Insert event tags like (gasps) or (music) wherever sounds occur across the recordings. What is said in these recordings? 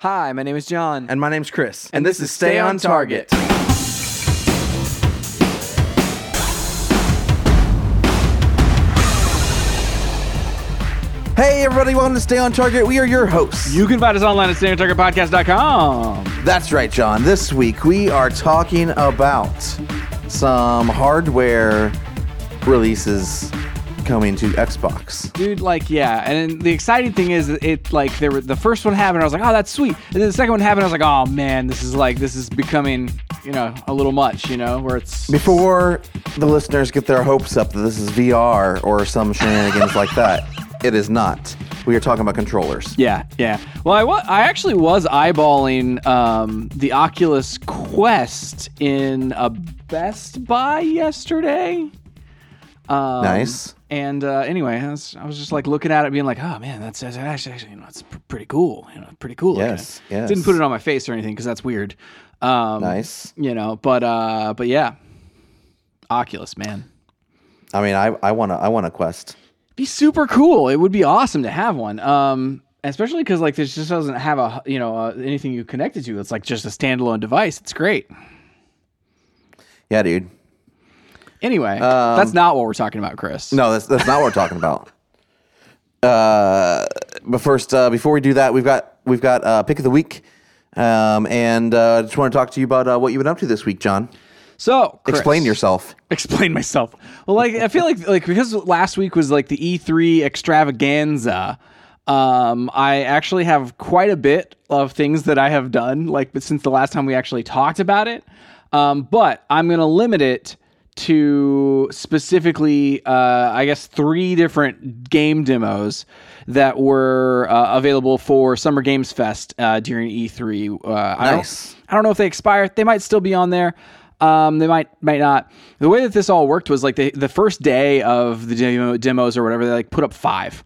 Hi, my name is John. And my name's Chris. And this is Stay on Target. Hey, everybody, welcome to Stay on Target. We are your hosts. You can find us online at StayOnTargetPodcast.com. That's right, John. This week we are talking about some hardware releases coming to Xbox. Dude, like, yeah. And then the exciting thing is, it like there were the first one happened. I was like, oh, that's sweet. And then the second one happened. I was like, oh man, this is like this is becoming, you know, a little much. You know, where it's Before the listeners get their hopes up that this is VR or some shenanigans like that, it is not. We are talking about controllers. Yeah, yeah. Well, I wa- I actually was eyeballing um, the Oculus Quest in a Best Buy yesterday. Um, Nice. And uh, anyway, I was, I was just like looking at it, being like, "Oh man, that's, that's actually, actually, you know, it's pr- pretty cool. You know, pretty cool." looking. Yes, yes. Didn't put it on my face or anything because that's weird. Um, Nice. You know, but uh, but yeah, Oculus, man, I mean, I, I want to I want a Quest. be super cool. It would be awesome to have one. Um, especially because like this just doesn't have a you know uh, anything you connect it to. It's like just a standalone device. It's great. Yeah, dude. Anyway, that's not what we're talking about, Chris. Um, No, that's that's not what we're talking about. (laughs) Uh, but first, uh, before we do that, we've got we've got uh, pick of the week, um, and uh, just want to talk to you about uh, what you've been up to this week, John. So Chris, Explain yourself. (laughs) explain myself. Well, like I feel like like because last week was like the E3 extravaganza. Um, I actually have quite a bit of things that I have done, like but since the last time we actually talked about it. Um, but I'm gonna limit it to specifically, uh, I guess, three different game demos that were uh, available for Summer Games Fest uh, during E3. Uh, I don't- Nice. I don't know if they expire. They might still be on there. Um, they might might not. The way that this all worked was like the the first day of the demo, demos or whatever, they like put up five,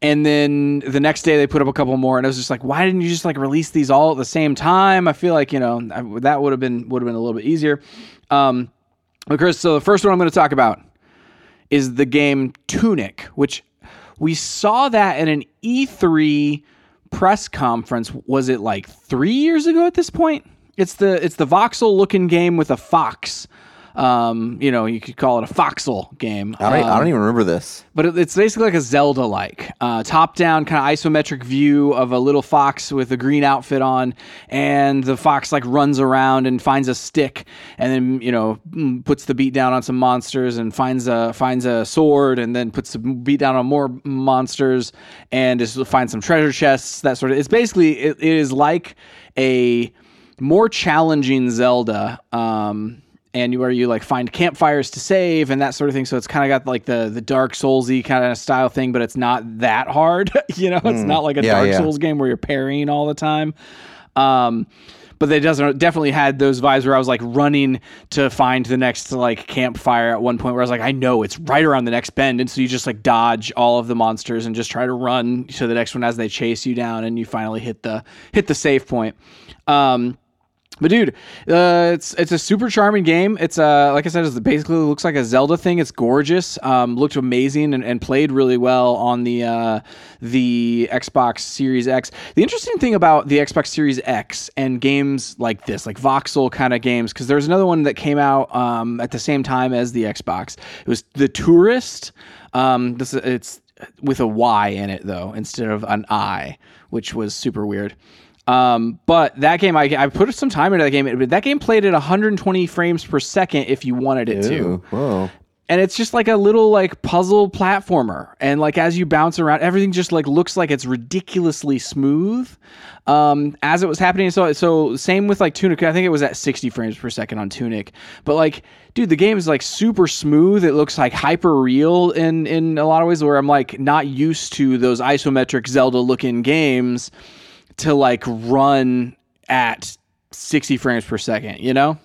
and then the next day they put up a couple more, and I was just like, why didn't you just like release these all at the same time? I feel like you know I- that would have been would have been a little bit easier. Um, Chris, so the first one I'm going to talk about is the game Tunic, which we saw that in an E3 press conference. Was it like three years ago at this point? It's the it's the voxel looking game with a fox. Um, you know, you could call it a foxel game. I don't, I Um, don't even remember this. but it- it's basically like a Zelda like uh, top down kind of isometric view of a little fox with a green outfit on, and the fox like runs around and finds a stick, and then you know puts the beat down on some monsters and finds a finds a sword, and then puts the beat down on more monsters, and just finds some treasure chests. That sort of. It's basically it, it is like a more challenging Zelda. Um, and you where you like find campfires to save and that sort of thing. So it's kind of got like the the Dark Soulsy kind of style thing, but it's not that hard. (laughs) you know, it's not like a Yeah, Dark yeah. Souls game where you're parrying all the time. Um, but they doesn't definitely had those vibes where I was like running to find the next like campfire at one point where I was like, I know it's right around the next bend, and so you just like dodge all of the monsters and just try to run to the next one as they chase you down, and you finally hit the hit the save point. Um, but dude, uh, it's it's a super charming game. It's uh like I said, it's basically looks like a Zelda thing. It's gorgeous. Um, looked amazing and, and played really well on the uh, the Xbox Series X. The interesting thing about the Xbox Series X and games like this, like voxel kind of games, because there's another one that came out um, at the same time as the Xbox. It was the Touryst. Um, this it's with a Y in it though instead of an I, which was super weird. Um, but that game, I, I put some time into that game. That game played at 120 frames per second if you wanted it to. Whoa. And it's just like a little like puzzle platformer. And like as you bounce around, everything just like looks like it's ridiculously smooth. Um, as it was happening. So so same with like Tunic. I think it was at 60 frames per second on Tunic. But like, dude, the game is like super smooth. It looks like hyper real in in a lot of ways where I'm like not used to those isometric Zelda looking games to like run at 60 frames per second, you know?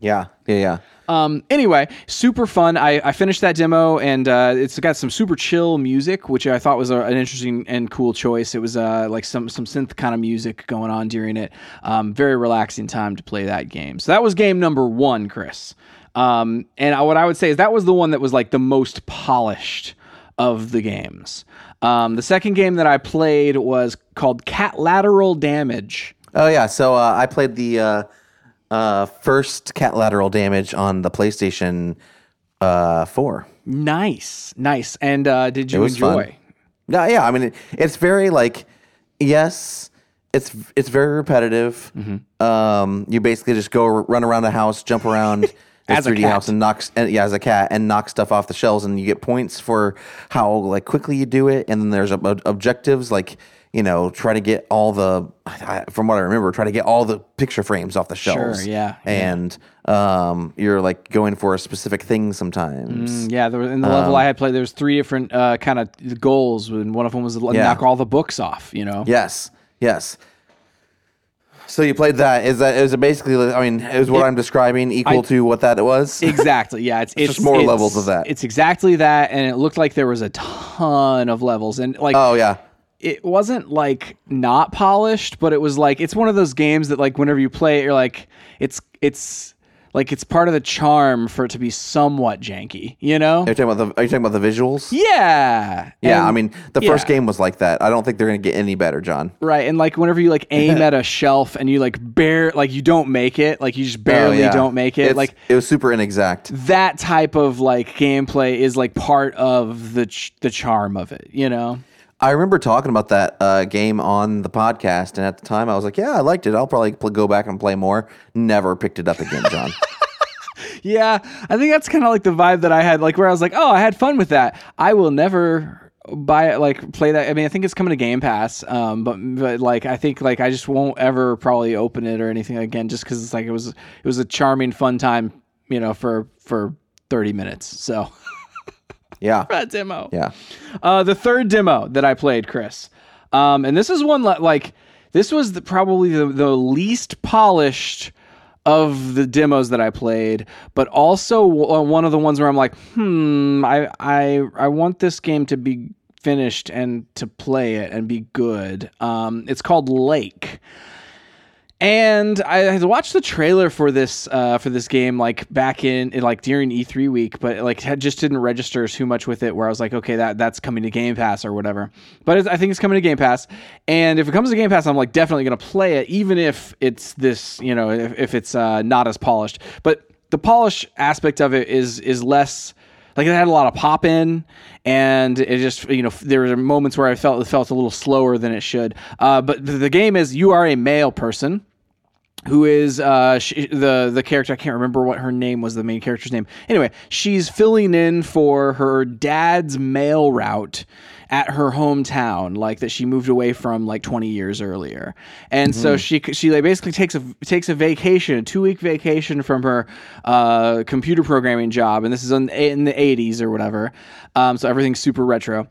Yeah, yeah, yeah. Um, anyway, super fun. I, I finished that demo and uh, it's got some super chill music, which I thought was a, an interesting and cool choice. It was uh, like some some synth kind of music going on during it. Um, very relaxing time to play that game. So that was game number one, Chris. Um, and I, what I would say is that was the one that was like the most polished of the games. Um, the second game that I played was called Catlateral Damage. Oh yeah, so uh, I played the uh, uh, first Catlateral Damage on the PlayStation uh, Four. Nice, nice. And uh, did you was enjoy? fun. No, yeah, I mean it, it's very like yes, it's it's very repetitive. Mm-hmm. Um, you basically just go r- run around the house, jump around (laughs) As a 3D cat. house, and knocks and, yeah, as a cat, and knock stuff off the shelves, and you get points for how like quickly you do it. And then there's ob- ob- objectives like you know try to get all the I- from what I remember, try to get all the picture frames off the shelves. yeah, yeah. and um, you're like going for a specific thing sometimes. Mm, Yeah, there, in the Um, level I had played, there was three different uh, kind of goals, and one of them was to Yeah. knock all the books off. You know, Yes, yes. So you played that. Is that is it basically? I mean, is what I'm describing equal I- to what that was? exactly. Yeah, it's, (laughs) it's just more it's- levels of that. It's exactly that, and it looked like there was a ton of levels, and like oh yeah, it wasn't like not polished, but it was like it's one of those games that like whenever you play it, you're like it's it's like it's part of the charm for it to be somewhat janky, you know? are you talking about the? Are you talking about the visuals? Yeah. Yeah, And- I mean, the first game was like that. I don't think they're gonna get any better, John. Right, and like whenever you like (laughs) aim at a shelf and you like bare like you don't make it, like you just barely Oh, yeah. don't make it, It's- like it was super inexact. that type of like gameplay is like part of the ch- the charm of it, you know. I remember talking about that uh, game on the podcast, and at the time I was like, "Yeah, I liked it. I'll probably pl- go back and play more." Never picked it up again, John. (laughs) Yeah, I think that's kind of like the vibe that I had, like where I was like, oh, I had fun with that. I will never buy it, like play that. I mean, I think it's coming to Game Pass, um, but but like I think like I just won't ever probably open it or anything again, just because it's like it was it was a charming, fun time, you know, for for thirty minutes. So (laughs) yeah, (laughs) that demo. yeah. Uh, the third demo that I played, Chris, um, and this is one li- like this was the, probably the, the least polished of the demos that I played, but also uh, one of the ones where I'm like, hmm, I I I want this game to be finished and to play it and be good. Um, it's called Lake. And I had watched the trailer for this uh, for this game like back in, in like during E3 week, but like had, just didn't register too much with it. Where I was like, okay, that that's coming to Game Pass or whatever. But I think it's coming to Game Pass, and if it comes to Game Pass, I'm like definitely gonna play it, even if it's this, you know, if, if it's uh, not as polished. But the polish aspect of it is is less like it had a lot of pop in and it just you know there were moments where i felt it felt a little slower than it should uh, but the, the game is you are a male person who is uh she, the the character I can't remember what her name was the main character's name. Anyway, she's filling in for her dad's mail route at her hometown like that she moved away from like 20 years earlier. And so she she like basically takes a takes a vacation, a 2-week vacation from her uh computer programming job and this is in, in the 80s or whatever. Um so everything's super retro.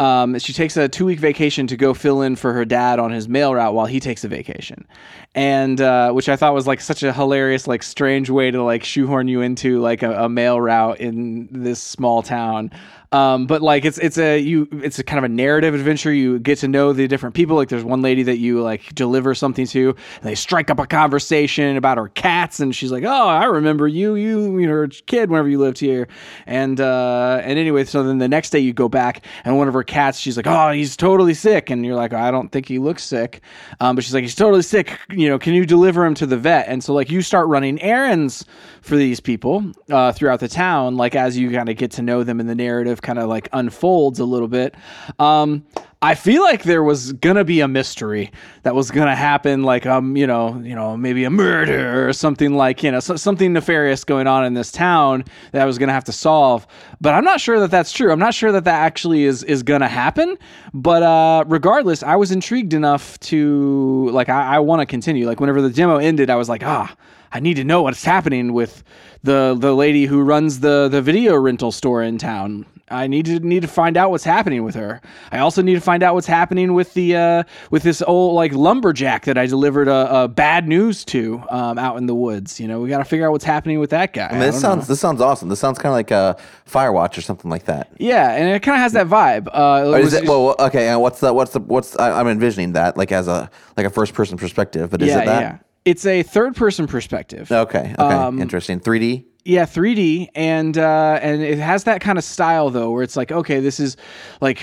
Um, she takes a two week vacation to go fill in for her dad on his mail route while he takes a vacation, and uh, which I thought was like such a hilarious, like strange way to like shoehorn you into like a, a mail route in this small town. Um, but like it's it's a you it's a kind of a narrative adventure. You get to know the different people. Like there's one lady that you like deliver something to, and they strike up a conversation about her cats, and she's like, "Oh, I remember you, you, you know, her kid whenever you lived here." And uh, and anyway, so then the next day you go back, and one of her cats, she's like, "Oh, he's totally sick," and you're like, "I don't think he looks sick," um, but she's like, "He's totally sick. You know, can you deliver him to the vet?" And so like you start running errands for these people uh, throughout the town, like as you kind of get to know them, in the narrative kind of like unfolds a little bit. Um, I feel like there was gonna be a mystery that was gonna happen, like um, you know, you know, maybe a murder or something like you know, so, something nefarious going on in this town that I was gonna have to solve. But I'm not sure that that's true. I'm not sure that that actually is is gonna happen. But uh, regardless, I was intrigued enough to like I, I want to continue. Like whenever the demo ended, I was like, ah. I need to know what's happening with the the lady who runs the the video rental store in town. I need to need to find out what's happening with her. I also need to find out what's happening with the uh, with this old like lumberjack that I delivered a, a bad news to um, out in the woods. You know, we got to figure out what's happening with that guy. I I mean, this don't sounds know. this sounds awesome. This sounds kind of like a Firewatch or something like that. yeah, and it kind of has that vibe. Uh, was- it, well, okay. And what's the what's the what's I, I'm envisioning that like as a like a first person perspective. But is yeah, it that? yeah. It's a third person perspective. Okay. Okay. Um, Interesting. 3D. Yeah, 3D, and uh, and it has that kind of style though, where it's like, okay, this is like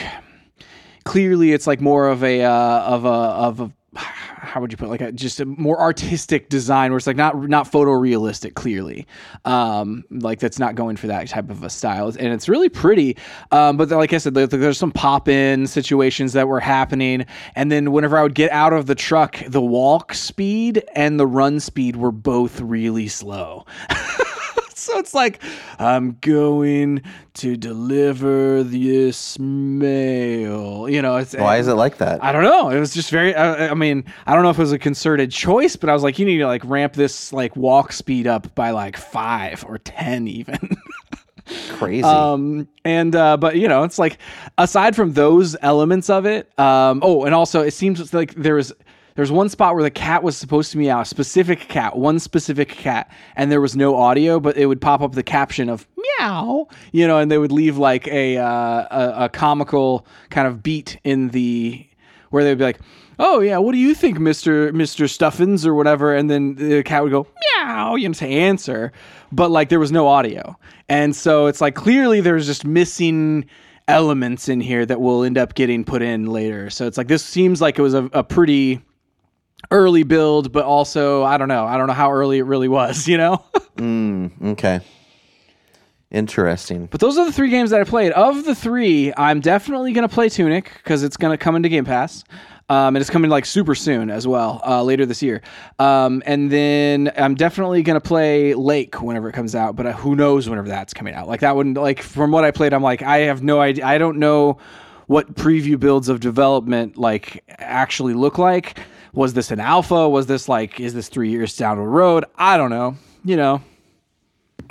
clearly it's like more of a uh, of a of a how would you put it? like a, just a more artistic design where it's like not not photorealistic clearly. Um like that's not going for that type of a style. And it's really pretty um but like i said there- there's some pop-in situations that were happening. And then whenever i would get out of the truck the walk speed and the run speed were both really slow (laughs) so it's like i'm going to deliver this mail you know it's Why is it like that? I don't know. It was just very. I, I mean, I don't know if it was a concerted choice, but I was like, you need to like ramp this like walk speed up by like five or ten even. (laughs) Crazy. um, and uh, but you know, it's like aside from those elements of it. Um, oh, and also it seems like there was. There's one spot where the cat was supposed to meow, a specific cat, one specific cat, and there was no audio, but it would pop up the caption of meow, you know, and they would leave like a uh, a, a comical kind of beat in the where they'd be like, "Oh yeah, what do you think, Mister Mister Stuffins or whatever?" And then the cat would go meow, you know, to answer, but like there was no audio, and so it's like clearly there's just missing elements in here that will end up getting put in later. So it's like this seems like it was a, a pretty early build, but also I don't know, I don't know how early it really was, (laughs) you know. mm, okay. Interesting. But those are the three games that I played. Of the three, I'm definitely going to play Tunic because it's going to come into Game Pass. Um, and it's coming like super soon as well, uh, later this year. Um, and then I'm definitely going to play Lake whenever it comes out, but uh, who knows whenever that's coming out. Like that one, like from what I played, I'm like, I have no idea. I don't know what preview builds of development like actually look like. Was this an alpha? Was this like, is this three years down the road? I don't know, you know,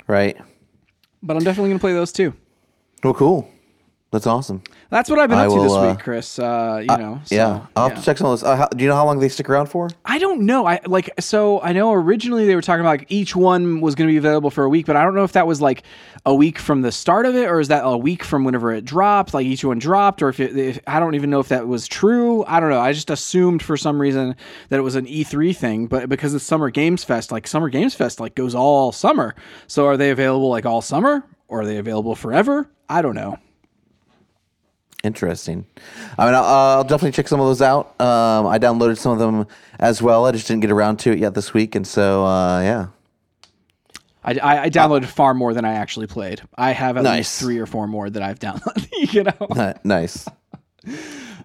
Right. but I'm definitely going to play those too. Well, cool. That's awesome. That's what I've been I up to this uh, week, Chris. Uh, you know, so, yeah. I'll have to check some of those. Uh, how, do you know how long they stick around for? I don't know. I like so I know originally they were talking about like each one was going to be available for a week, but I don't know if that was like a week from the start of it or is that a week from whenever it dropped, like each one dropped, or if, it, if I don't even know if that was true. I don't know. I just assumed for some reason that it was an E3 thing, but because it's Summer Games Fest, like Summer Games Fest like goes all summer. So are they available like all summer or are they available forever? I don't know. Interesting. I mean, I'll, I'll definitely check some of those out. Um, I downloaded some of them as well. I just didn't get around to it yet this week, and so uh, yeah. I, I, I downloaded far more than I actually played. I have at Nice. least three or four more that I've downloaded. (laughs) you know, nice.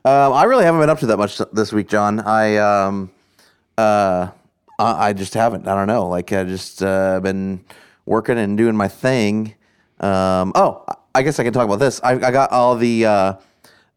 Um, I really haven't been up to that much this week, John. I um, uh, I, I just haven't. I don't know. Like I just uh, been working and doing my thing. Um, oh, I guess I can talk about this. I, I got all the.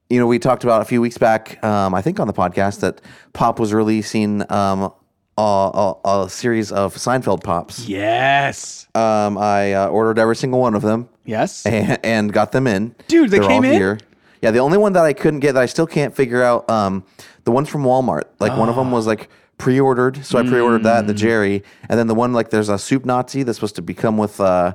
You know, we talked about a few weeks back. Um, I think on the podcast that Pop was releasing um, a, a, a series of Seinfeld pops. yes, Um, I uh, ordered every single one of them yes. (laughs) and, and got them in. Dude, they They're came all in? Here. Yeah, the only one that I couldn't get that I still can't figure out, um, the ones from Walmart. Like one of them was like pre-ordered, so I pre-ordered that, the Mm. Jerry, and then the one like there's a soup Nazi that's supposed to become with uh,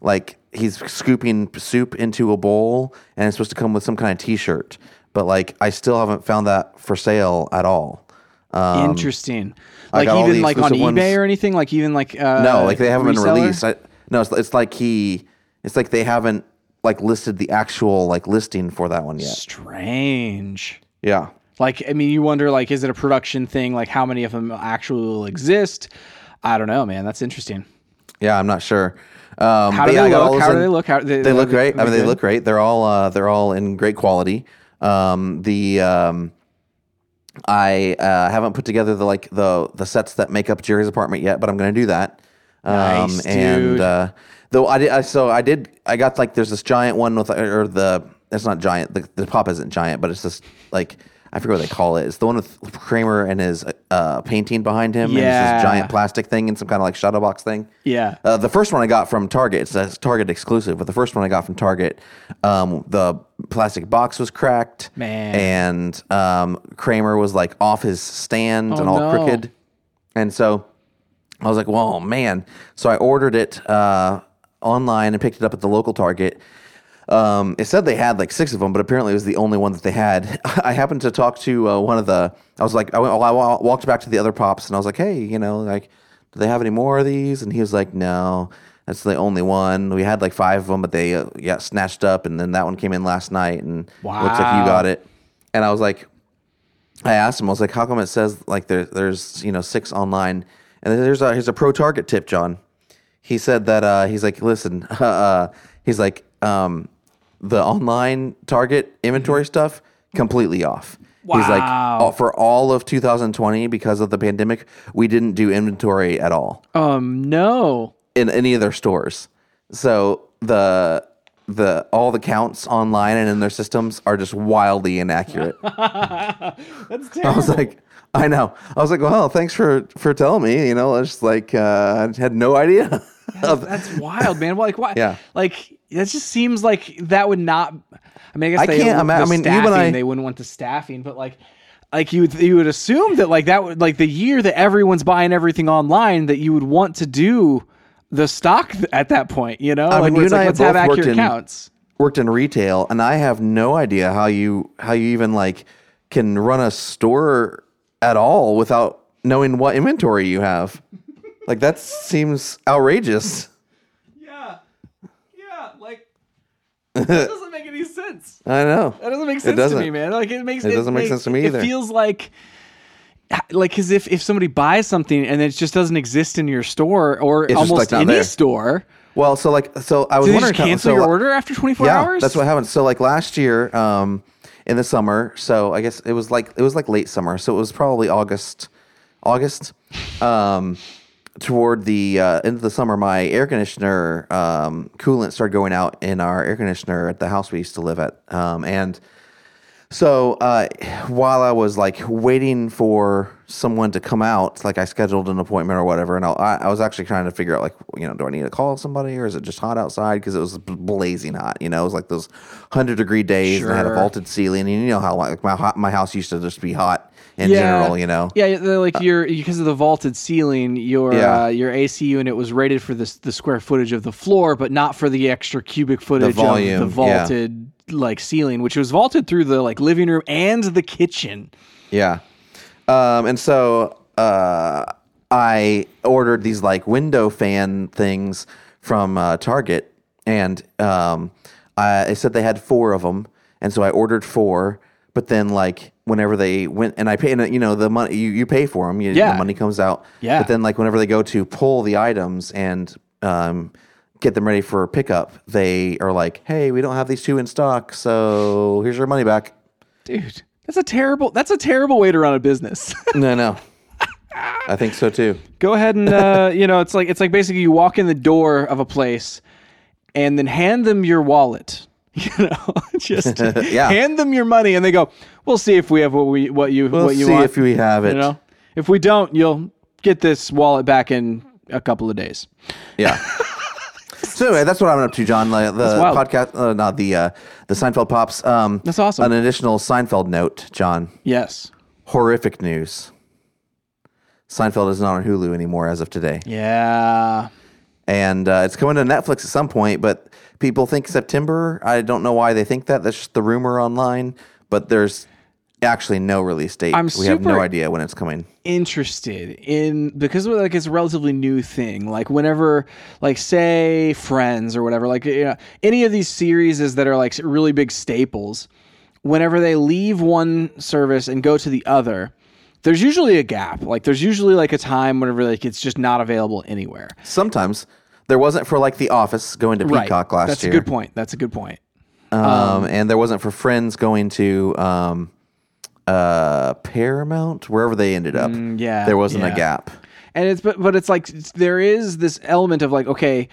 like he's scooping soup into a bowl, and it's supposed to come with some kind of T-shirt. But like I still haven't found that for sale at all. Um, Interesting. Like even like on eBay ones. or anything. Like even like uh, no, like they haven't been released. I, no, it's, it's like he, it's like they haven't like listed the actual like listing for that one yet. Strange. Yeah. Like I mean, you wonder like, is it a production thing? Like how many of them actually will exist? I don't know, man. That's interesting. Yeah, I'm not sure. Um, How do yeah, they look? How do they look? How They look great. I mean, they good? look great. They're all uh, they're all in great quality. Um, the um, I uh, haven't put together the like the the sets that make up Jerry's apartment yet, but I'm going to do that. Um, Nice, and dude. uh, though I did, I, so I did. I got like there's this giant one with or the it's not giant. The, the pop isn't giant, but it's just like I forget what they call it. It's the one with Kramer and his uh, painting behind him. And it's this giant plastic thing and some kind of like shadow box thing. Yeah. Uh, the first one I got from Target. It's a Target exclusive, but the first one I got from Target, um, the plastic box was cracked, Man. and um, Kramer was like off his stand and all Oh, no. crooked, and so I was like, "Whoa, man!" So I ordered it uh, online and picked it up at the local Target. Um, it said they had like six of them, but apparently it was the only one that they had. (laughs) I happened to talk to uh, one of the. I was like, I, went, I walked back to the other pops, and I was like, hey, you know, like, do they have any more of these? And he was like, no. That's the only one. We had like five of them, but they uh, got snatched up, and then that one came in last night, and it looks like you got it. And I was like, I asked him, I was like, how come it says like there, there's you know six online? And there's a here's a pro target tip, John. He said that uh, he's like, listen, (laughs) uh, he's like, um, the online target inventory stuff completely off. Wow. He's like, all- for all of 2020 because of the pandemic, we didn't do inventory at all Um, no. in any of their stores. So the the all the counts online and in their systems are just wildly inaccurate. (laughs) That's terrible. I was like, I know. I was like, well, thanks for for telling me. You know, it's just like uh, I had no idea. (laughs) (laughs) of- That's wild, man. Like why? Yeah. Like that just seems like that would not. I mean, I guess I they, can't I mean, staffing, I- they wouldn't want the staffing, but like, like you would you would assume that like that would like the year that everyone's buying everything online that you would want to do the stock at that point. You know, I like mean, you and like, I let's have have both worked accurate in- counts. worked in retail, and I have no idea how you how you even like can run a store at all without knowing what inventory you have. Like that seems outrageous. Yeah, yeah, like that (laughs) doesn't make any sense. I know. That doesn't make sense to doesn't. me, man. Like it makes It doesn't make makes- sense to me it either. feels like like as if if somebody buys something and it just doesn't exist in your store or just, almost like, any there. store. Well, so like so I was Do wondering cancel so, your order after 24 yeah, hours? that's what happened. So like last year, um, in the summer, so I guess it was like it was like late summer, so it was probably August, August, um, toward the uh, end of the summer. My air conditioner um, coolant started going out in our air conditioner at the house we used to live at, um, and so uh, while I was like waiting for someone to come out, like I scheduled an appointment or whatever, and I, I was actually trying to figure out like, you know, do I need to call somebody or is it just hot outside? Because it was blazing hot. You know, it was like those hundred degree days, and I had a vaulted ceiling, and you know how like my my house used to just be hot in general. You know, Yeah, they're like your because of the vaulted ceiling, your Yeah. uh, your AC unit was rated for the the square footage of the floor, but not for the extra cubic footage volume, of the yeah. vaulted like ceiling, which was vaulted through the like living room and the kitchen. Yeah. Um, and so uh, I ordered these like window fan things from uh, Target, and um, I, it said they had four of them, and so I ordered four. But then, like, whenever they went and I pay, and, you know, the money you, you pay for them, you, Yeah. the money comes out. Yeah. But then, like, whenever they go to pull the items and um, get them ready for pickup, they are like, "Hey, we don't have these two in stock, so here's your money back." Dude, that's a terrible that's a terrible way to run a business. (laughs) No, no. I think so too. Go ahead and uh, (laughs) you know, it's like it's like basically you walk in the door of a place and then hand them your wallet. (laughs) You know, (laughs) just (laughs) Yeah. hand them your money and they go, "We'll see if we have what we what you We'll what you see want." if we have it. you know, if we don't, you'll get this wallet back in a couple of days. Yeah. so anyway, that's what I'm up to, John. Like, The podcast, uh, not the uh, the Seinfeld pops. Um, That's awesome. An additional Seinfeld note, John. Yes. Horrific news. Seinfeld is not on Hulu anymore as of today, Yeah. and uh, it's coming to Netflix at some point. But people think September. I don't know why they think that. That's just the rumor online. But there's actually no release date. I'm we have no idea when it's coming. interested in because like it's a relatively new thing like whenever like say friends or whatever like you know, any of these series that are like really big staples whenever they leave one service and go to the other there's usually a gap like there's usually like a time whenever like it's just not available anywhere Sometimes there wasn't for like The Office going to Peacock last year. that's year. a good point that's a good point um, and there wasn't for Friends going to um, uh, Paramount, wherever they ended up. Mm, yeah, there wasn't yeah. a gap. and it's but but it's like there is this element of like okay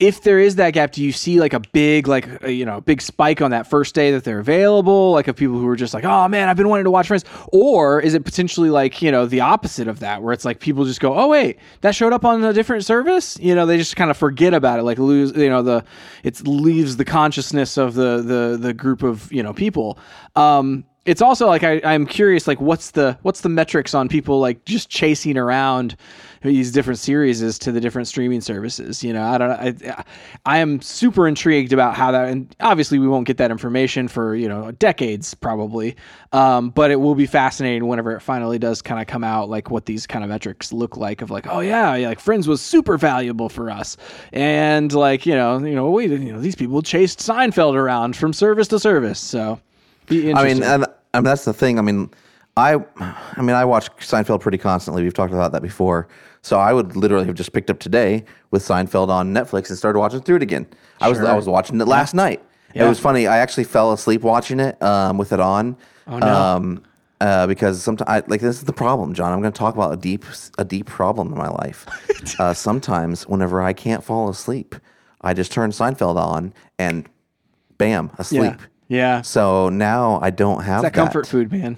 if there is that gap do you see like a big like uh, you know big spike on that first day that they're available? Like of people who are just like oh man i've been wanting to watch friends. Or is it potentially like you know the opposite of that where it's like people just go oh wait that showed up on a different service? You know they just kind of forget about it like lose you know the it leaves the consciousness of the the the group of you know people. Um it's also like I, I'm curious, like what's the what's the metrics on people like just chasing around these different series to the different streaming services. You know, I don't. I, I am super intrigued about how that, and obviously we won't get that information for you know decades probably, um, but it will be fascinating whenever it finally does kind of come out, like what these kind of metrics look like. Of like, oh yeah, yeah, like Friends was super valuable for us, and like you know, you know, we you know these people chased Seinfeld around from service to service, so. Be I mean, and, I mean that's the thing. I mean, I, I mean, I watch Seinfeld pretty constantly. We've talked about that before. So I would literally have just picked up today with Seinfeld on Netflix and started watching through it again. I was I was watching it last night. It was funny. I actually fell asleep watching it um, with it on. Oh no. Um, uh, because sometimes, like, this is the problem, John. I'm going to talk about a deep, a deep problem in my life. (laughs) uh, sometimes, whenever I can't fall asleep, I just turn Seinfeld on and, bam, asleep. yeah, yeah. So now I don't have that that. comfort food, man.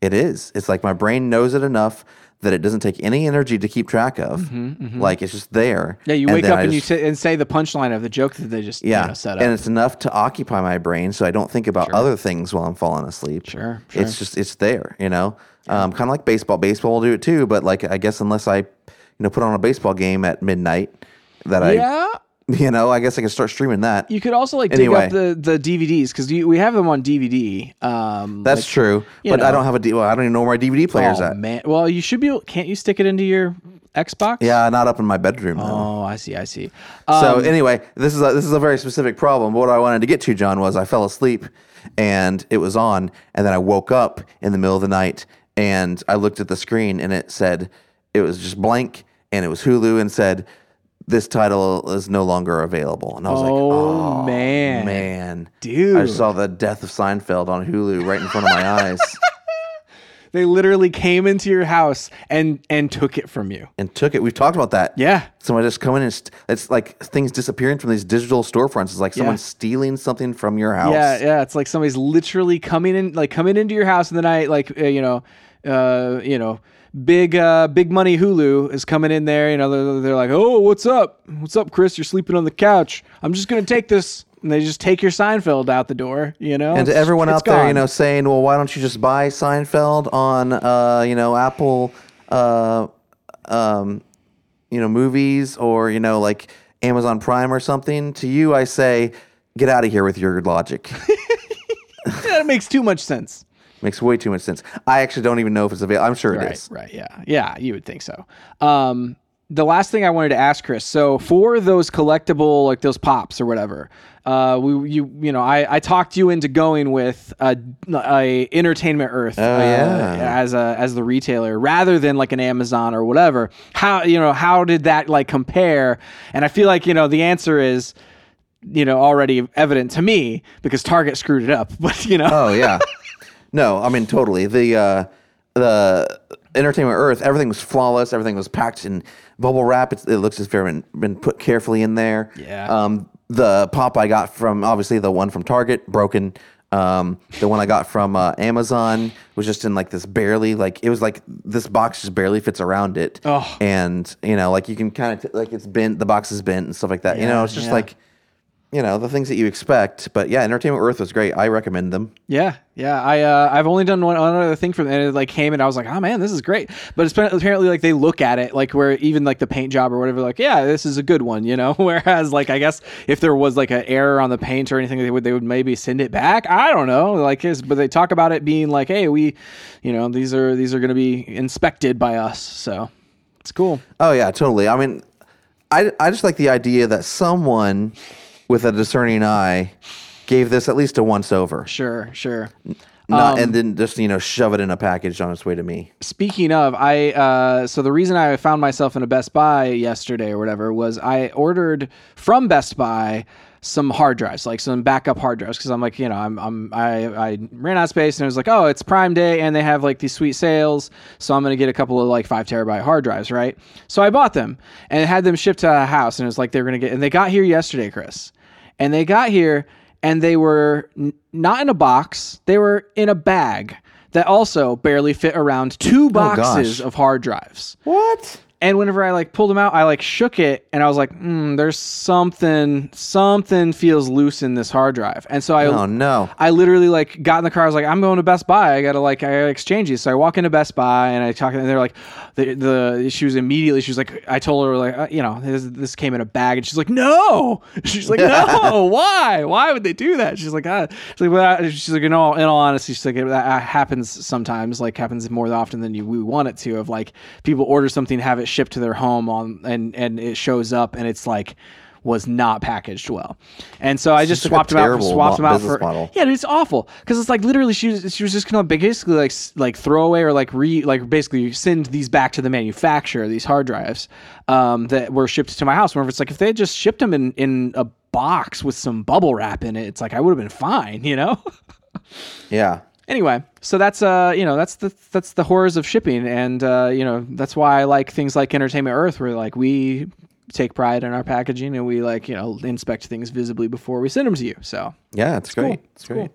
It is. It's like my brain knows it enough that it doesn't take any energy to keep track of. Like it's just there. Mm-hmm, Yeah, you And wake up I and you just- t- and say the punchline of the joke that they just yeah, you know, set up. and it's enough to occupy my brain, so I don't think about other things while I'm falling asleep. Sure, sure. It's just it's there, you know. Um, kind of like baseball. Baseball will do it too, but like I guess unless I, you know, put on a baseball game at midnight, that yeah, I, (laughs) you know, I guess I can start streaming that. you could also like Anyway. dig up the the DVDs because we have them on DVD. Um, That's like- true, but I don't have a. D- well, I don't even know where my DVD player's oh at. man, well you should be. able- Can't you stick it into your Xbox? Yeah, not up in my bedroom. though. Oh, I see. I see. So Um, anyway, this is a, this is a very specific problem. What I wanted to get to, John, was I fell asleep and it was on, and then I woke up in the middle of the night and I looked at the screen and it said it was just blank and it was Hulu and said this title is no longer available. And I was like, Oh, oh man. man, Dude. I saw the death of Seinfeld on Hulu right in front of my eyes (laughs) they literally came into your house and and took it from you. and took it. We've talked about that. Yeah. Someone just coming and st- it's like things disappearing from these digital storefronts. It's like someone Yeah. stealing something from your house. Yeah, yeah. It's like somebody's literally coming in, like coming into your house in the night, like uh, you know, uh, you know, big, uh, big money Hulu is coming in there. You know, they're, they're like, oh, what's up? What's up, Chris? You're sleeping on the couch. I'm just gonna take this, and they just take your Seinfeld out the door. You know, And to everyone out there, you know, saying, "Well, why don't you just buy Seinfeld on, uh, you know, Apple, uh, um, you know, movies or you know, like Amazon Prime or something?" To you, I say, get out of here with your logic. (laughs) that makes too much sense. Makes way too much sense. I actually don't even know if it's available. I'm sure it is. Right, right, yeah, yeah, you would think so. Um, the last thing I wanted to ask Chris, so for those collectible, like those pops or whatever, uh, we, you, you know, I, I talked you into going with a, a Entertainment Earth, uh, Oh, yeah. as a as the retailer rather than like an Amazon or whatever. How you know how did that like compare? And I feel like you know the answer is. You know, already evident to me because Target screwed it up. (laughs) But you know, Oh yeah. (laughs) no, I mean totally. The uh, the Entertainment Earth, everything was flawless. Everything was packed in bubble wrap. It's, it looks as if it's been, been put carefully in there. Yeah. Um, the pop I got from obviously the one from Target broken. Um, the one I got from uh, Amazon was just in like this barely like it was like this box just barely fits around it. Oh. And you know like you can kind of t- like it's bent the box is bent and stuff like that. Yeah, you know it's just yeah. like you know the things that you expect. But yeah, Entertainment Earth was great. I recommend them. Yeah, yeah. I uh, I've only done one, one other thing for them, and it like came and I was like, oh man, this is great. But it's apparently, apparently like they look at it like where even like the paint job or whatever, like yeah, this is a good one, you know. (laughs) Whereas like I guess if there was like an error on the paint or anything, they would they would maybe send it back. I don't know. Like, is but they talk about it being like, hey, we, you know, these are these are going to be inspected by us, so it's cool. Oh yeah, totally. I mean, I I just like the idea that someone with a discerning eye gave this at least a once over, Sure, sure. not Um, and then just you know shove it in a package on its way to me. Speaking of, I uh, so the reason I found myself in a Best Buy yesterday or whatever was I ordered from Best Buy some hard drives, like some backup hard drives, because I'm like, you know, I'm, I'm I, I ran out of space and I was like, oh, it's Prime Day and they have like these sweet sales, so I'm gonna get a couple of like five terabyte hard drives, right? So I bought them and had them shipped to a house, and it was like they were gonna get, and they got here yesterday, Chris, and they got here and they were n- not in a box, they were in a bag that also barely fit around two oh, boxes gosh. of hard drives. What? And whenever I like pulled them out, I like shook it and I was like, mm, there's something, something feels loose in this hard drive. And so I, Oh no. I literally like got in the car. I was like, I'm going to Best Buy. I gotta like, I gotta exchange these. So I walk into Best Buy and I talk, and they're like, the, the she was immediately, she was like, I told her like, uh, you know, this, this came in a bag, and she's like, no. (laughs) She's like, no, (laughs) why? Why would they do that? She's like, ah. she's like, well, she's like, in all, in all honesty, she's like, that happens sometimes, like happens more often than you we want it to. Of like people order something, have it shipped to their home on, and and it shows up, and it's like was not packaged well. And so I just swapped them out for swapped them out for model. yeah, dude, it's awful because it's like literally she was she was just gonna basically like like throw away or like re like basically send these back to the manufacturer these hard drives um, that were shipped to my house. Whenever it's like if they had just shipped them in in a box with some bubble wrap in it, it's like I would have been fine, you know. (laughs) Yeah. Anyway, so that's uh you know that's the that's the horrors of shipping, and uh, you know that's why I like things like Entertainment Earth, where like we take pride in our packaging and we like you know inspect things visibly before we send them to you. So Yeah, it's great. cool. It's great.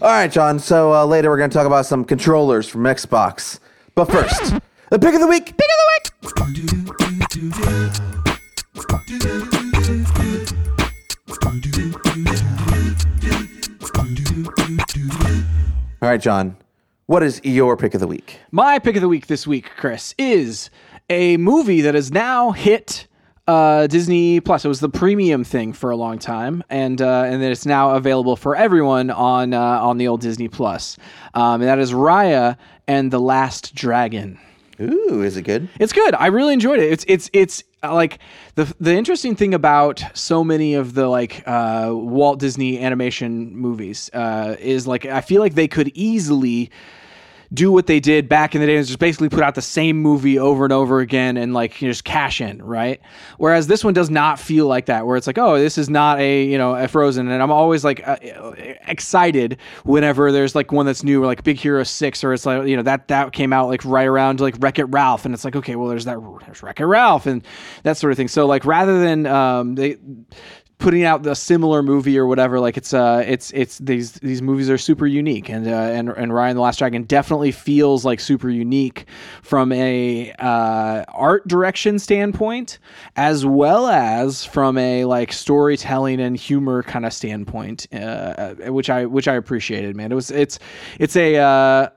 All right, John. So uh, later we're going to talk about some controllers from Xbox. But first, (laughs) the pick of the week. Pick of the week. (laughs) All right, John. What is your pick of the week? My pick of the week this week, Chris, is a movie that has now hit uh, Disney Plus. It was the premium thing for a long time, and uh, and then it's now available for everyone on uh, on the old Disney Plus. Um, and that is Raya and the Last Dragon. Ooh, is it good? It's good. I really enjoyed it. It's it's it's uh, like the the interesting thing about so many of the like uh, Walt Disney animation movies uh, is like I feel like they could easily do what they did back in the day and just basically put out the same movie over and over again and like you know, just cash in, right? Whereas this one does not feel like that, where it's like, oh, this is not a you know a Frozen, and I'm always like uh, excited whenever there's like one that's new, or like Big Hero Six, or it's like you know that that came out like right around like Wreck It Ralph, and it's like okay, well there's that there's Wreck It Ralph and that sort of thing. So like rather than um they putting out a similar movie or whatever like it's uh it's it's these these movies are super unique. And uh and and Raya and the Last Dragon definitely feels like super unique from a uh art direction standpoint as well as from a like storytelling and humor kind of standpoint uh which I which I appreciated man. It was it's it's a uh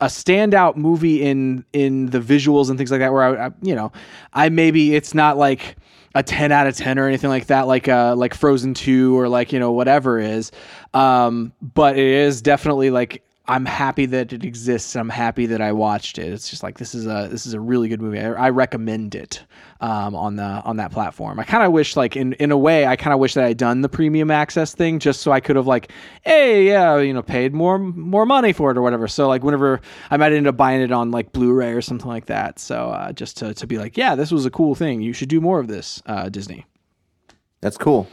a standout movie in in the visuals and things like that where I, I you know I maybe it's not like a 10 out of 10 or anything like that like uh like Frozen 2 or like you know whatever is. Um but it is definitely like I'm happy that it exists. I'm happy that I watched it. It's just like this is a this is a really good movie. I, I recommend it um, on the on that platform. I kind of wish like in in a way I kind of wish that I'd done the premium access thing just so I could have like hey yeah you know paid more more money for it or whatever. So like whenever I might end up buying it on like Blu-ray or something like that. So uh, just to to be like yeah this was a cool thing. You should do more of this uh, Disney. That's cool.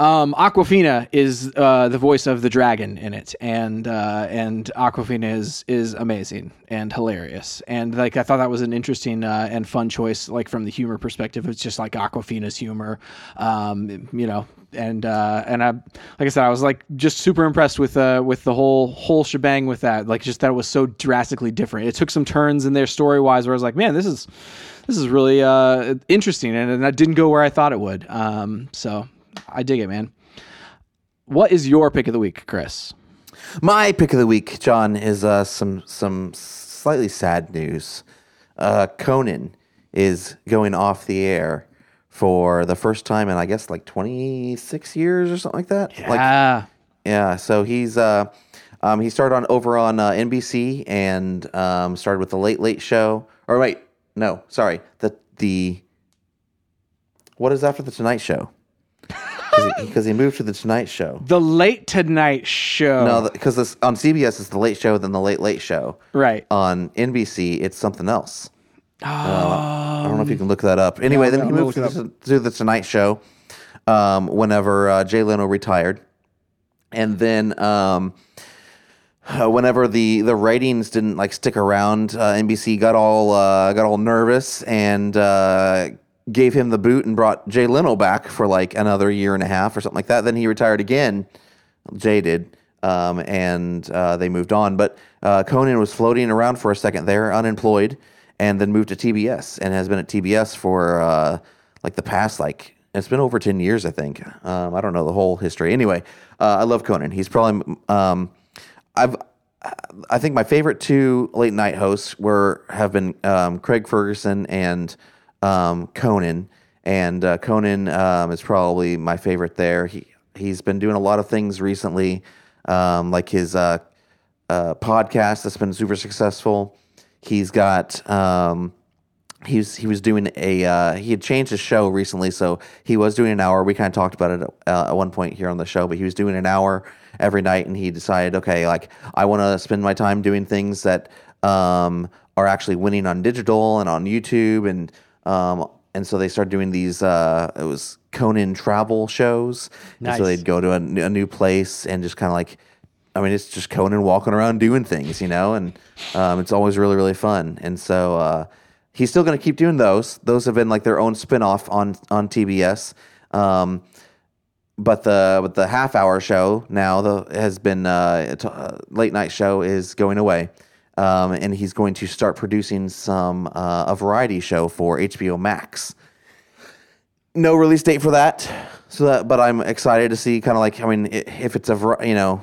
Um, Awkwafina is uh, the voice of the dragon in it, and uh, and Awkwafina is is amazing and hilarious, and like I thought that was an interesting uh, and fun choice, like from the humor perspective. It's just like Awkwafina's humor, um, you know, and uh, and I like I said, I was like just super impressed with uh, with the whole whole shebang with that, like just that it was so drastically different. It took some turns in there story wise, where I was like, man, this is this is really uh, interesting, and, and that didn't go where I thought it would. Um, so I dig it, man. What is your pick of the week, Chris? My pick of the week, John, is uh, some some slightly sad news. Uh, Conan is going off the air for the first time in I guess like 26 years or something like that. Like ah, yeah, so he's uh, um, he started on over on uh, NBC and um, started with the Late Late Show. Or wait, no, sorry, the the what is after the Tonight Show? Because he, moved to the Tonight Show. the Late Tonight Show. No, because this on CBS it's the Late Show, then the Late Late Show. right. On NBC, it's something else. I don't know if you can look that up. Anyway, Yeah, then I'm he gonna moved to the, to the Tonight Show um, whenever uh, Jay Leno retired, and then um, uh, whenever the the ratings didn't like stick around, uh, NBC got all uh, got all nervous and uh, gave him the boot and brought Jay Leno back for like another year and a half or something like that. Then he retired again. Jay did. Um, and uh, they moved on. But uh, Conan was floating around for a second there, unemployed, and then moved to TBS and has been at TBS for uh, like the past like it's been over ten years, I think. Um, I don't know the whole history. Anyway, uh, I love Conan. He's probably um, I've I think my favorite two late night hosts were have been um, Craig Ferguson and um, Conan, and uh, Conan um, is probably my favorite there. He he's been doing a lot of things recently, um, like his uh, uh, podcast that's been super successful. He's got um, he was he was doing a uh, he had changed his show recently, so he was doing an hour. We kind of talked about it uh, at one point here on the show, but he was doing an hour every night, and he decided, okay, like I want to spend my time doing things that um, are actually winning on digital and on YouTube, and um, and so they started doing these. Uh, it was Conan travel shows, and so they'd go to a new place and just kind of like. I mean, it's just Conan walking around doing things, you know, and um, it's always really, really fun. And so uh, he's still going to keep doing those. Those have been like their own spin-off on on TBS. Um, but the but the half hour show now the has been uh, t- uh, late night show is going away, um, and he's going to start producing some uh, a variety show for HBO Max. No release date for that, so that but I'm excited to see kind of like I mean if it's a you know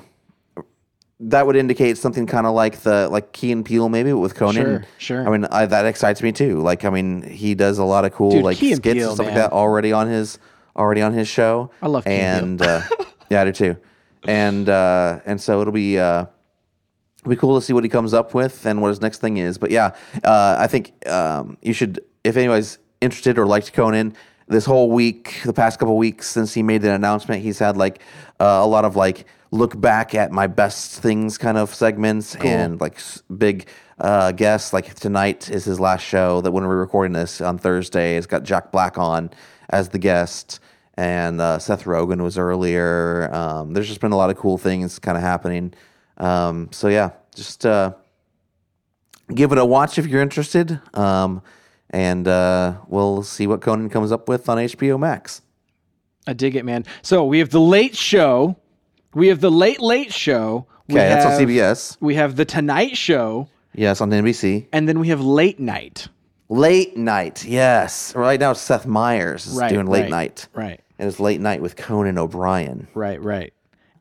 that would indicate something kind of like the like Key and Peele maybe with Conan. Sure, sure. I mean I, that excites me too. Like I mean he does a lot of cool Dude, like Key and skits Peele, and stuff man. like that already on his already on his show. I love Key and and uh, yeah, I do too. And uh, and so it'll be uh, it'll be cool to see what he comes up with and what his next thing is. But yeah, uh, I think um, you should if anybody's interested or liked Conan. This whole week, the past couple weeks since he made the announcement, he's had like uh, a lot of like look back at my best things kind of segments and like s- big uh, guests. Like tonight is his last show. That when we're recording this on Thursday, it's got Jack Black on as the guest and uh, Seth Rogen was earlier. Um, there's just been a lot of cool things kind of happening. Um, so yeah, just uh, give it a watch if you're interested, um, and uh, we'll see what Conan comes up with on HBO Max. I dig it, man. So we have the late show. We have the late late show. We Okay, that's on have- CBS. We have the Tonight Show, Yes, on NBC. and then we have late night. Late night. Yes, right now Seth Meyers is Right, doing late right, night. Right. And it's late night with Conan O'Brien. Right, right.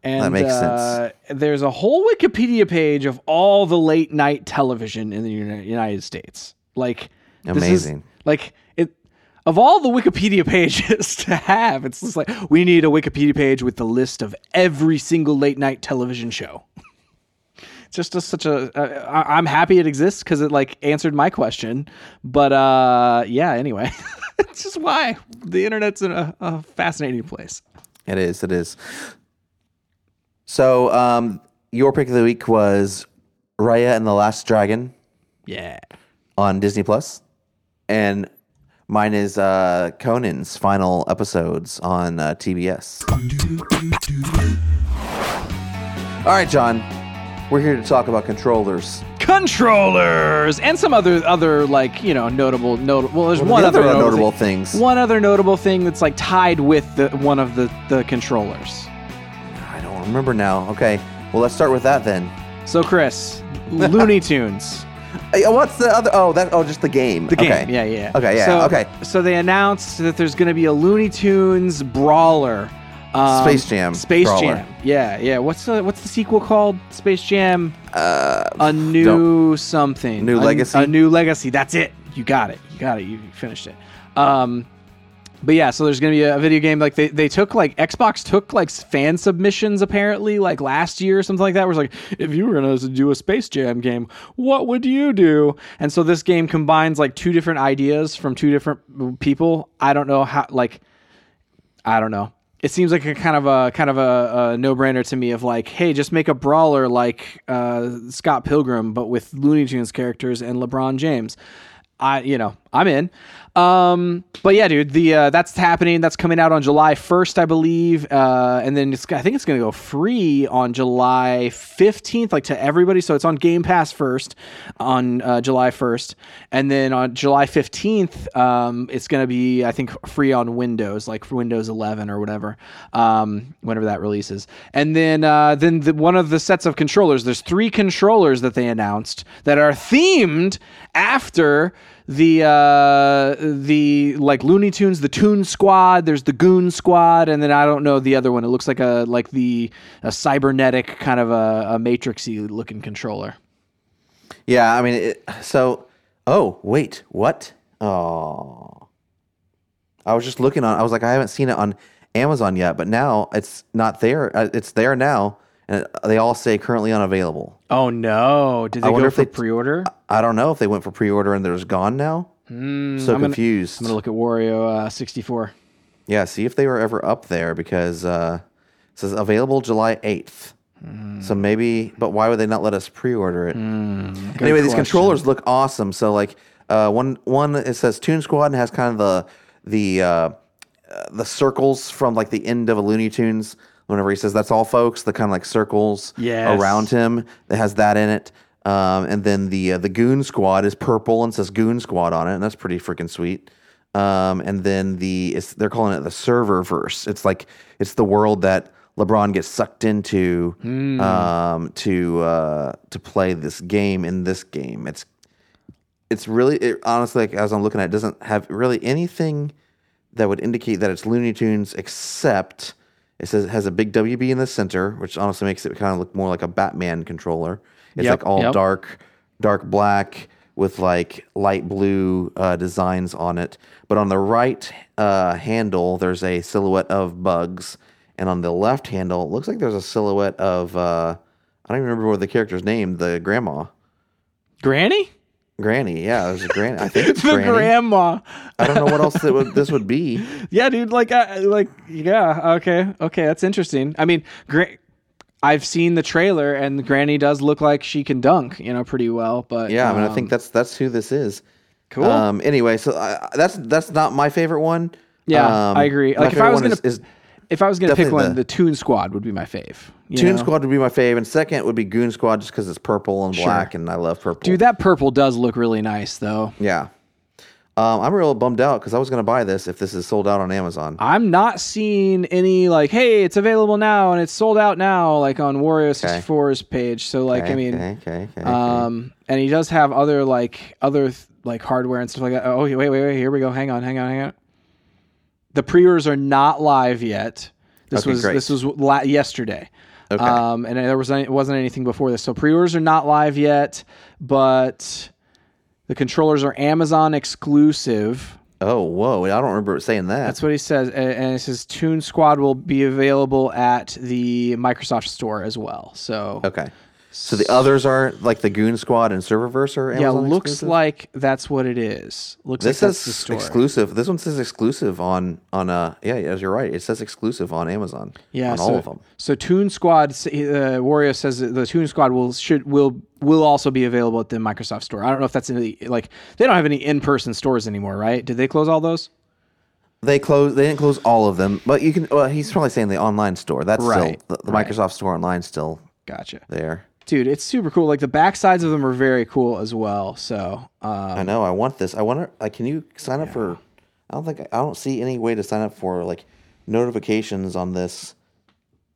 And makes uh, There's a whole Wikipedia page of all the late night television in the United States. Like this is- Amazing. like it of all the Wikipedia (laughs) pages to have, it's just like we need a Wikipedia page with the list of every single late night television show. (laughs) It's just a, such a. Uh, I'm happy it exists because it like answered my question. But uh, yeah, anyway, (laughs) it's just why the internet's in a, a fascinating place. It is. It is. So, um, your pick of the week was Raya and the Last Dragon Yeah. on Disney Plus, and mine is uh, Conan's final episodes on uh, TBS. All right, John, we're here to talk about controllers. controllers and some other other like you know notable notable well there's one the other notable, thing, things? one other notable thing that's like tied with the one of the the controllers remember now. Okay, well, let's start with that then. so chris looney (laughs) tunes Hey, oh, what's the other? Oh, that. Oh, just the game. the game Okay. yeah yeah Okay, yeah, so, okay. so they announced that there's going to be a looney tunes brawler um, Space Jam Space brawler. Jam. Yeah, yeah. What's the what's the sequel called? Space Jam. Uh, A new something. New A- Legacy? A new legacy. That's it. You got it. You got it. You finished it. Um, but yeah, so there's gonna be a video game like they, they took like Xbox took like fan submissions apparently like last year or something like that. Where it's like if you were gonna do a Space Jam game, what would you do? And so this game combines like two different ideas from two different people. I don't know how like I don't know. It seems like a kind of a kind of a, a no brainer to me of like, hey, just make a brawler like uh, Scott Pilgrim, but with Looney Tunes characters and LeBron James. I you know I'm in. Um, but yeah, dude, the uh, that's happening. That's coming out on July 1st, I believe, uh, and then it's, I think it's gonna go free on July 15th, like to everybody. So it's on Game Pass first on uh, July 1st, and then on July 15th, um, it's gonna be I think free on Windows, like Windows 11 or whatever, um, whenever that releases. And then uh, then the, one of the sets of controllers. There's three controllers that they announced that are themed after the uh, the like Looney Tunes, the Toon Squad. There's the Goon Squad, and then I don't know the other one. It looks like a like the a cybernetic kind of a, a matrixy looking controller. Yeah, I mean, it, so. Oh wait, what? Oh, I was just looking on. I was like, I haven't seen it on Amazon yet, but now it's not there. Uh, It's there now, and they all say currently unavailable. Oh no! Did they wonder go for they- pre-order? I don't know if they went for pre-order and there's gone now. so I'm gonna- confused. I'm gonna look at Wario uh, 64. Yeah, see if they were ever up there because uh, it says available July 8th. So maybe, but why would they not let us pre-order it? anyway, these controllers look awesome. So like uh, one one it says Toon Squad and has kind of the the uh, uh, the circles from like the end of a Looney Tunes. Whenever he says that's all, folks, the kind of like circles Yes. around him that has that in it. Um, and then the uh, the Goon Squad is purple and says Goon Squad on it, and that's pretty freaking sweet. Um, and then the it's, they're calling it the Serververse. It's like it's the world that LeBron gets sucked into um, to uh, to play this game in this game. It's it's really it, honestly like as I'm looking at it, it doesn't have really anything that would indicate that it's Looney Tunes except it says it has a big WB in the center, which honestly makes it kind of look more like a Batman controller. It's Yep, like all yep. dark, dark black with like light blue uh, designs on it. But on the right uh, handle, there's a silhouette of bugs, and on the left handle, it looks like there's a silhouette of uh, I don't even remember what the character's name, the grandma. Granny? Granny, yeah, there's a granny. I think (laughs) it's The Granny. grandma. I don't know what else it would, this would be. (laughs) Yeah, dude. Like, uh, like, yeah. Okay, okay. That's interesting. I mean, gra- I've seen the trailer, and Granny does look like she can dunk, you know, pretty well. But Yeah, I mean, I um, think that's that's who this is. cool. Um. Anyway, so I, that's that's not my favorite one. yeah, Um, I agree. Like, if I was gonna, is, is if I was gonna pick one, the- the, Toon Squad would be my fave. Toon know? Squad would be my fave, and second would be Goon Squad just because it's purple and black, and I love purple. Dude, that purple does look really nice, though. yeah. Um, I'm real bummed out because I was going to buy this if this is sold out on Amazon. I'm not seeing any like, hey, it's available now and it's sold out now, like on Wario 64's page. So like, Okay, I mean, okay, okay, okay, okay. um, and he does have other like other th- like hardware and stuff like that. Oh, wait, wait, wait, here we go. Hang on, hang on, hang on. The pre-orders are not live yet. This Okay, was great. this was la- yesterday. Okay. Um, and there was any, wasn't anything before this. So pre-orders are not live yet, but the controllers are Amazon exclusive. oh, whoa! I don't remember saying that. That's what he says, and it says Toon Squad will be available at the Microsoft Store as well. So okay. So the others are like the Goon Squad and Serververse are yeah, looks exclusive? like that's what it is. Looks This like says exclusive. This one says exclusive on on uh yeah, yeah, you're right. It says exclusive on Amazon. yeah, on so, all of them. So Toon Squad, uh, Wario says the Toon Squad will should will will also be available at the Microsoft Store. I don't know if that's in the like they don't have any in person stores anymore, right? Did they close all those? They close. They didn't close all of them, but you can. Well, he's probably saying the online store. That's Right, still the, the right. Microsoft Store online still Gotcha, there. Dude. It's super cool. Like the back sides of them are very cool as well. So um, I know. I want this. I wonder. Like, can you sign up for? I don't think. I don't see any way to sign up for like notifications on this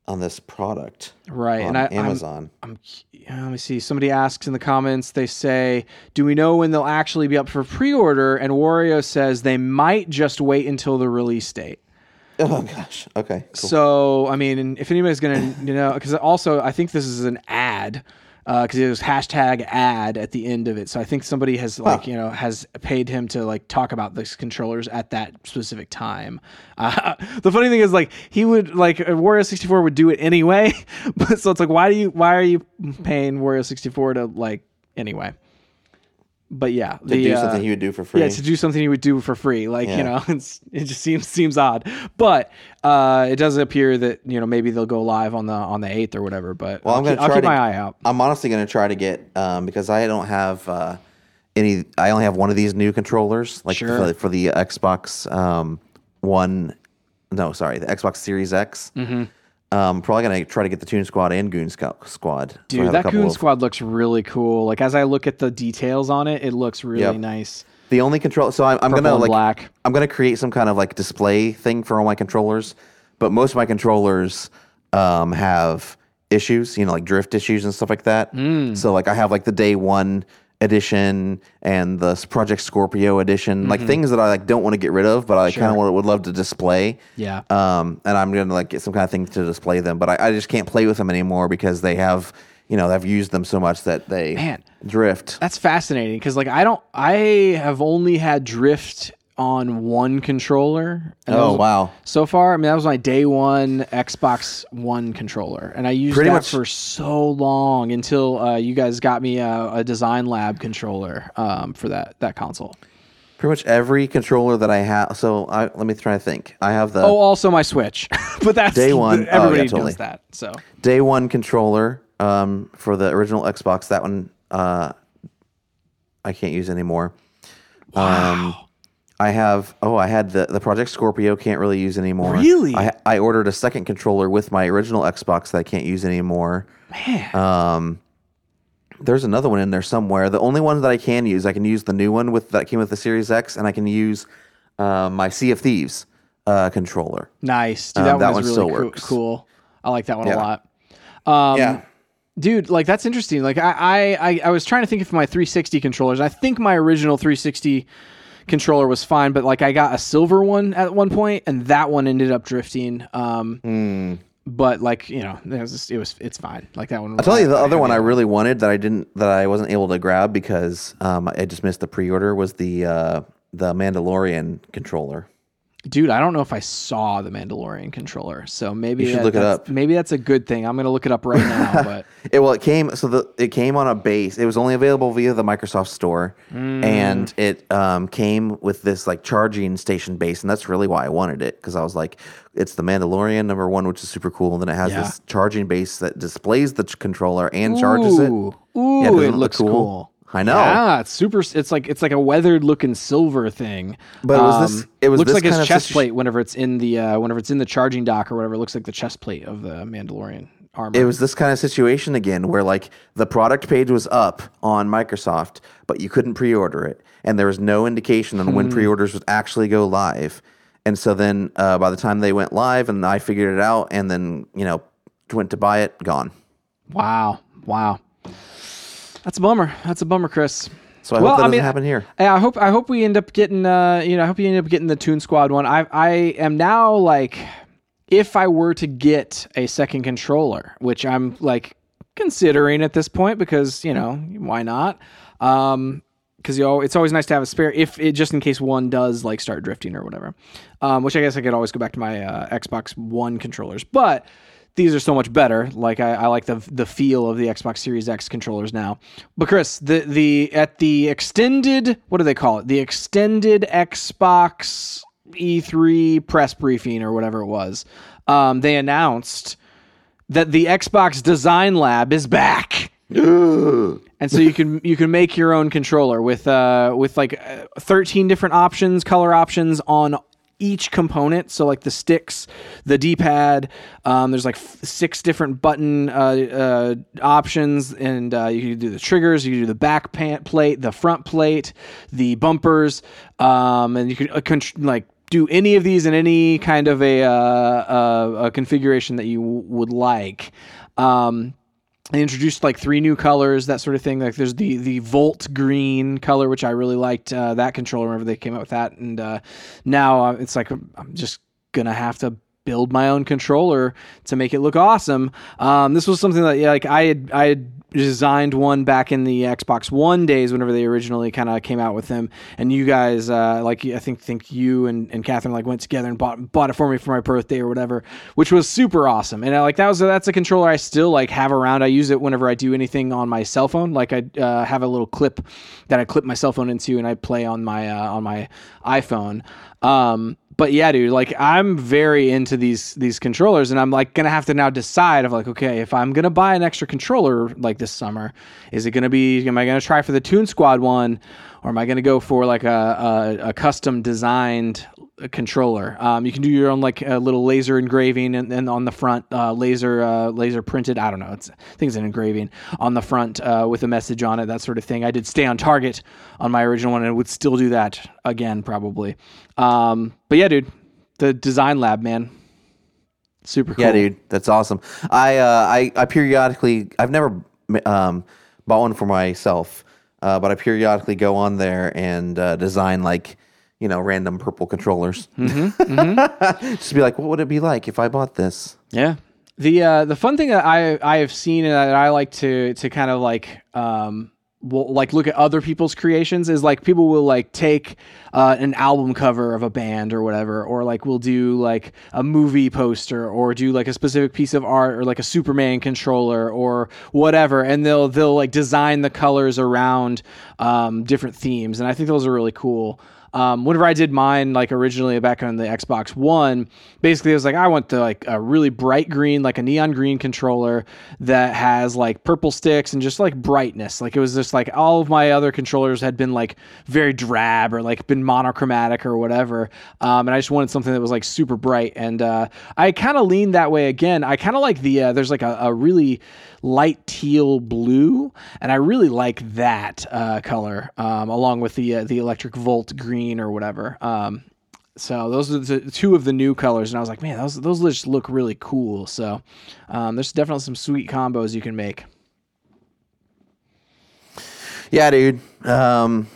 on this product. Right, on and I- I'm- Amazon. I'm, let me see. Somebody asks in the comments, they say, Do we know when they'll actually be up for pre order? And Wario says they might just wait until the release date. Oh gosh. Okay. Cool. So, I mean, if anybody's going to, you know, because also I think this is an ad. Because it was hashtag ad at the end of it, so I think somebody has like you know has paid him to like talk about these controllers at that specific time. Uh, (laughs) the funny thing is like he would like uh, Wario sixty four would do it anyway, (laughs) but so it's like why do you why are you paying Wario sixty four to like anyway? But yeah, to the, do uh, something he would do for free. yeah, to do something he would do for free, like you know, (laughs) it's, it just seems seems odd. But uh, it does appear that you know maybe they'll go live on the on the eighth or whatever. But Well, I'll I'm gonna keep, I'll try keep to- my eye out. I'm honestly going to try to get um, because I don't have uh, any. I only have one of these new controllers, like Sure. for, for the Xbox um, One. No, sorry, the Xbox Series X. Mm-hmm. Um, probably going to try to get the Toon Squad and Goon Scout Squad. Dude, a that Goon of- Squad looks really cool. Like as I look at the details on it, it looks really Yep. nice. The only control. So I'm, I'm gonna like black. I'm gonna create some kind of like display thing for all my controllers, but most of my controllers um, have issues. You know, like drift issues and stuff like that. Mm. So like I have like the day one edition and the Project Scorpio edition, like things that I like don't want to get rid of, but I kind of would love to display. Yeah. Um, and I'm gonna like get some kind of thing to display them, but I, I just can't play with them anymore because they have, you know, I've used them so much that they Man. drift. That's fascinating because like I don't I have only had drift on one controller. and Oh was- wow! So far, I mean that was my day one Xbox One controller, and I used Pretty that much- for so long until uh, you guys got me a, a Design Lab controller um, for that that console. Pretty much every controller that I have. So I, let me try to think. I have the Oh, also my Switch, (laughs) but that's Day one. (laughs) Oh, yeah, Everybody totally. does that. So day one controller um, for the original Xbox. That one uh, I can't use anymore. Um, I have oh I had the the Project Scorpio can't really use anymore. Really? I I ordered a second controller with my original Xbox that I can't use anymore. man, Um, there's another one in there somewhere. The only one that I can use, I can use the new one with that came with the Series X, and I can use uh, my Sea of Thieves uh, controller. nice. Dude, um, that, that one one still really coo- works. cool. I like that one a lot. Um, yeah. dude like that's interesting like I, I i I was trying to think of my 360 controllers i think my original 360 controller was fine but like i got a silver one at one point and that one ended up drifting um Hmm. but like you know it was, just- it was it's fine like that one I'll tell you the other one I really wanted that I didn't that I wasn't able to grab because um, I just missed the pre-order was the uh, the Mandalorian controller. Dude i don't know if i saw the mandalorian controller so maybe You should that- look it that's- up. maybe that's a good thing i'm gonna look it up right now (laughs) but It well, it came so the it came on a base. It was only available via the Microsoft Store, Mm. and it um, came with this like charging station base, and that's really why I wanted it because I was like, it's the Mandalorian number one, which is super cool, and then it has Yeah. this charging base that displays the controller and charges it. Ooh, ooh, Yeah, it it look looks cool? cool. I know. Yeah, it's super. It's like it's like a weathered looking silver thing. But it was this- it was looks this like his of chest plate whenever it's in the uh, whenever it's in the charging dock or whatever. It looks like the chest plate of the Mandalorian armor. it was this kind of situation again where like the product page was up on Microsoft, but you couldn't pre-order it, and there was no indication on Hmm. when pre-orders would actually go live. And so then uh, by the time they went live, and I figured it out, and then you know went to buy it, gone. wow, wow. That's a bummer. That's a bummer, Chris. So I Well, hope that I doesn't mean, happen here. Yeah, I hope I hope we end up getting uh you know I hope you end up getting the Toon Squad one. I I am now like if I were to get a second controller, which I'm like considering at this point because you know why not? Um, because you know it's always nice to have a spare if it just in case one does like start drifting or whatever. Um, which I guess I could always go back to my uh, Xbox One controllers, but these are so much better. Like I, I like the the feel of the Xbox Series X controllers now. But Chris, the the at the extended what do they call it? The extended Xbox E3 press briefing or whatever it was. Um, they announced that the Xbox Design Lab is back. (gasps) and so you can you can make your own controller with uh with like uh, 13 different options color options on each component. So like the sticks the d-pad um, there's like f- six different button uh, uh, options and uh, you can do the triggers you can do the back pant plate the front plate the bumpers um, and you can uh, like do any of these in any kind of a, uh, uh, a configuration that you w- would like. Um, they introduced like three new colors, that sort of thing. Like there's the the Volt green color, which I really liked uh, that controller whenever they came out with that, and uh, now uh, it's like I'm just gonna have to build my own controller to make it look awesome. Um, this was something that yeah, like I had I had designed one back in the Xbox One days whenever they originally kind of came out with them, and you guys uh, like I think think you and, and Catherine like went together and bought bought it for me for my birthday or whatever, which was super awesome. And I, like that was that's a controller I still like have around. I use it whenever I do anything on my cell phone. Like I uh, have a little clip that I clip my cell phone into and I play on my uh, on my iPhone. Um, but yeah, dude, like I'm very into these these controllers, and I'm like gonna have to now decide of like, okay, if I'm gonna buy an extra controller like this summer, is it gonna be? Am I gonna try for the Toon Squad one, or am I gonna go for like a a, a custom designed controller? Um, you can do your own like a little laser engraving, and then on the front, uh, laser uh, laser printed. I don't know, it's I think it's an engraving on the front uh, with a message on it, that sort of thing. I did stay on target on my original one, and would still do that again probably. Um, but yeah, dude, the design lab, man, super cool. Yeah, dude, that's awesome. I uh, I I periodically I've never um, bought one for myself, uh, but I periodically go on there and uh, design like you know random purple controllers. (laughs) Just be like, what would it be like if I bought this? Yeah. The uh, the fun thing that I I have seen and that I like to to kind of like um will like look at other people's creations is like people will like take uh, an album cover of a band or whatever or like we'll do like a movie poster or do like a specific piece of art or like a superman controller or whatever and they'll they'll like design the colors around um, different themes and i think those are really cool. Um, whenever I did mine, like originally back on the Xbox One, basically it was like I want the like a really bright green, like a neon green controller that has like purple sticks and just like brightness. Like it was just like all of my other controllers had been like very drab or like been monochromatic or whatever, um, and I just wanted something that was like super bright. And uh, I kind of leaned that way again. I kind of like the uh, there's like a, a really light teal blue, and I really like that uh, color um, along with the uh, the electric volt green or whatever. Um, so those are the two of the new colors, and I was like, man, those those just look really cool. So um, there's definitely some sweet combos you can make. Yeah, dude. Um,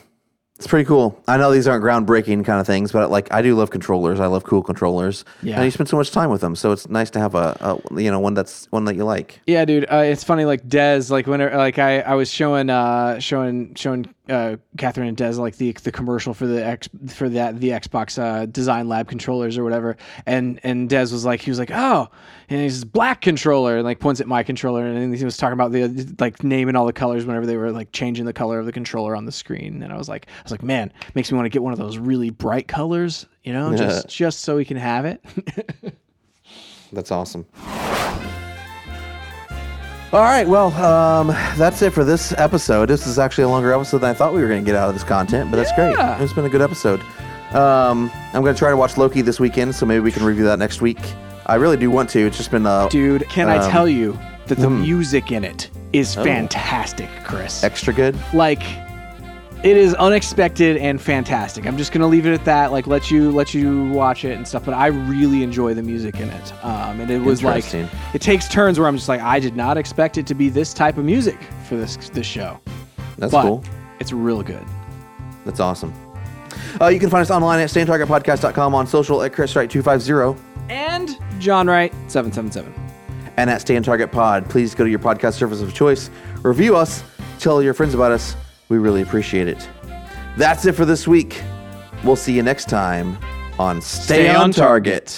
it's pretty cool. I know these aren't groundbreaking kind of things, but like I do love controllers. I love cool controllers. Yeah. And you spend so much time with them, so it's nice to have a, a you know one that's one that you like. Yeah, dude. Uh, it's funny, like Dez, like when like I, I was showing uh showing showing uh Catherine and Dez like the the commercial for the X for that the Xbox uh, Design Lab controllers or whatever, and and Dez was like he was like oh, and he's black controller and like points at my controller and he was talking about the like naming all the colors whenever they were like changing the color of the controller on the screen, and I was like I was like man, makes me want to get one of those really bright colors, you know, (laughs) just just so we can have it. (laughs) That's awesome. All right, well, um, that's it for this episode. This is actually a longer episode than I thought we were going to get out of this content, but that's great. It's been a good episode. Um, I'm going to try to watch Loki this weekend, so maybe we can review that next week. I really do want to. It's just been uh, Dude, can I Um, tell you that the music in it is Oh. fantastic, Chris? extra good. like it is unexpected and fantastic. I'm just gonna leave it at that. Like let you let you watch it and stuff. But I really enjoy the music in it. Um, and it was like it takes turns where I'm just like I did not expect it to be this type of music for this this show. That's but cool. It's real good. That's awesome. Uh, you can find us online at stayontargetpodcast.com, on social at Chris ChrisWright250, And John Wright seven seven seven. and at Stay Target Pod. Please go to your podcast service of choice, review us, tell your friends about us. We really appreciate it. That's it for this week. We'll see you next time on Stay, Stay on on Target.